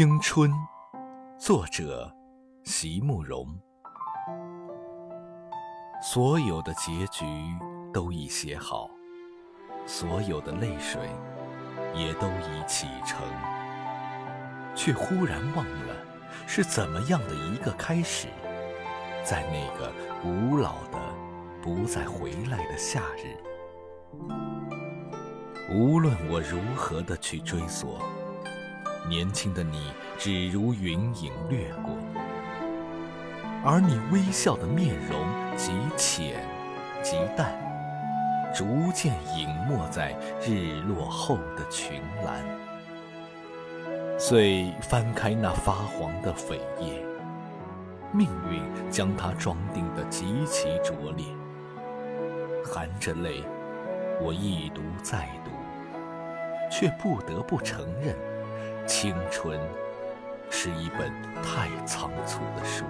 青春，作者席慕容。所有的结局都已写好，所有的泪水也都已启程，却忽然忘了是怎么样的一个开始，在那个古老的、不再回来的夏日。无论我如何的去追索。年轻的你，只如云影掠过，而你微笑的面容极浅极淡，逐渐隐没在日落后的群岚。遂翻开那发黄的扉页，命运将它装订得极其拙劣。含着泪，我一读再读，却不得不承认。青春是一本太仓促的书。